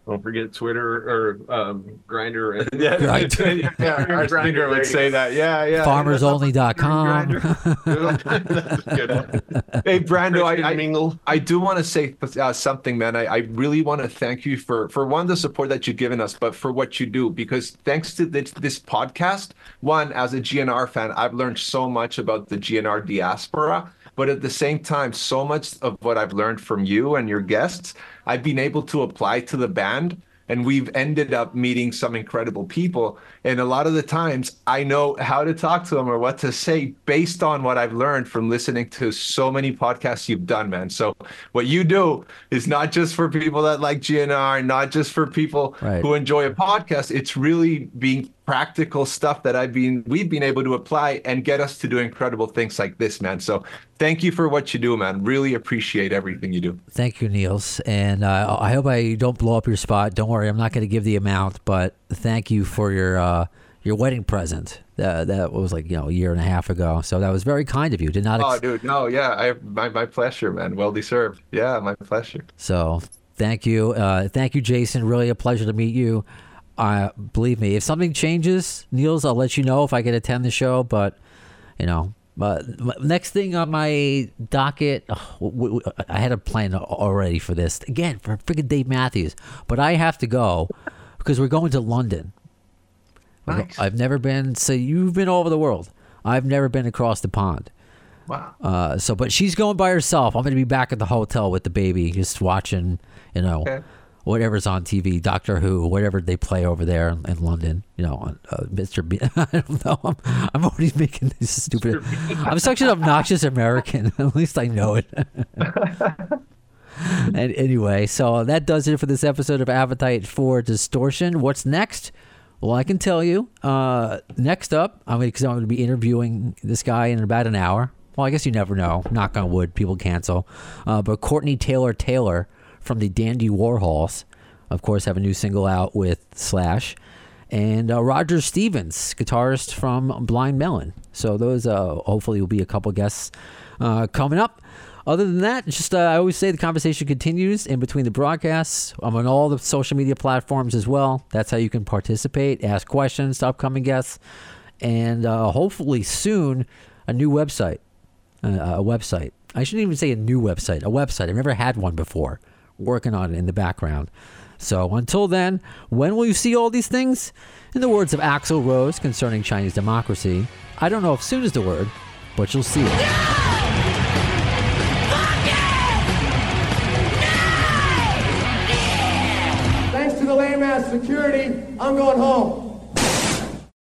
[SPEAKER 4] Don't forget Twitter or um, Grindr. And
[SPEAKER 3] Yeah,
[SPEAKER 2] Right.
[SPEAKER 3] yeah, our grinder would say that. Yeah, yeah.
[SPEAKER 2] Farmersonly.com.
[SPEAKER 4] That's a.
[SPEAKER 3] Hey, Brando, I, I, I do want to say uh, something, man. I, I really want to thank you for for one the support that you've given us, but for what you do because thanks to this, this podcast, one as a GNR fan, I've learned so much about the GNR diaspora. But at the same time, so much of what I've learned from you and your guests, I've been able to apply to the band and we've ended up meeting some incredible people. And a lot of the times i know how to talk to them or what to say based on what i've learned from listening to so many podcasts you've done man. So what you do is not just for people that like gnr not just for people
[SPEAKER 2] Right.
[SPEAKER 3] who enjoy a podcast. It's really being practical stuff that i've been we've been able to apply and get us to do incredible things like this man so thank you for what you do man really appreciate everything you do
[SPEAKER 2] Thank you, Nils, and uh, I hope I don't blow up your spot. Don't worry, I'm not going to give the amount, but thank you for your uh, your wedding present. Uh, that was like you know a year and a half ago, so that was very kind of you. Did not.
[SPEAKER 3] Oh, dude, no, yeah, I my my pleasure, man. Well deserved. Yeah, my pleasure.
[SPEAKER 2] so thank you, uh, thank you, Jason. Really a pleasure to meet you. Uh, believe me, if something changes, Nils, I'll let you know if I can attend the show. But you know, but next thing on my docket, oh, w- w- I had a plan already for this. Again, for freaking Dave Matthews, but I have to go because we're going to London.
[SPEAKER 3] Nice.
[SPEAKER 2] I've never been. So you've been all over the world. I've never been across the pond.
[SPEAKER 3] Wow.
[SPEAKER 2] Uh, so, but she's going by herself. I'm going to be back at the hotel with the baby, just watching, you know,
[SPEAKER 3] Okay.
[SPEAKER 2] Whatever's on TV, Doctor Who, whatever they play over there in, in London. You know, on, uh, Mr. B. I don't know. I'm, I'm already making this stupid. I'm such an obnoxious American. At least I know it. and anyway, so that does it for this episode of Appetite for Distortion. What's next? Well, I can tell you. Uh, next up, I'm going to be interviewing this guy in about an hour. Well, I guess you never know. Knock on wood, people cancel. Uh, but Courtney Taylor Taylor from the Dandy Warhols, of course, have a new single out with Slash. And uh, Roger Stevens, guitarist from Blind Melon. So those uh, hopefully will be a couple guests uh, coming up. Other than that, just uh, I always say the conversation continues in between the broadcasts. I'm on all the social media platforms as well. That's how you can participate, ask questions to upcoming guests, and uh, hopefully soon a new website. Uh, a website. I shouldn't even say a new website. A website. I've never had one before. Working on it in the background. So until then, when will you see all these things? In the words of Axl Rose concerning Chinese democracy, I don't know if soon is the word, but you'll see it.
[SPEAKER 1] Thanks to the lame ass security, I'm going home.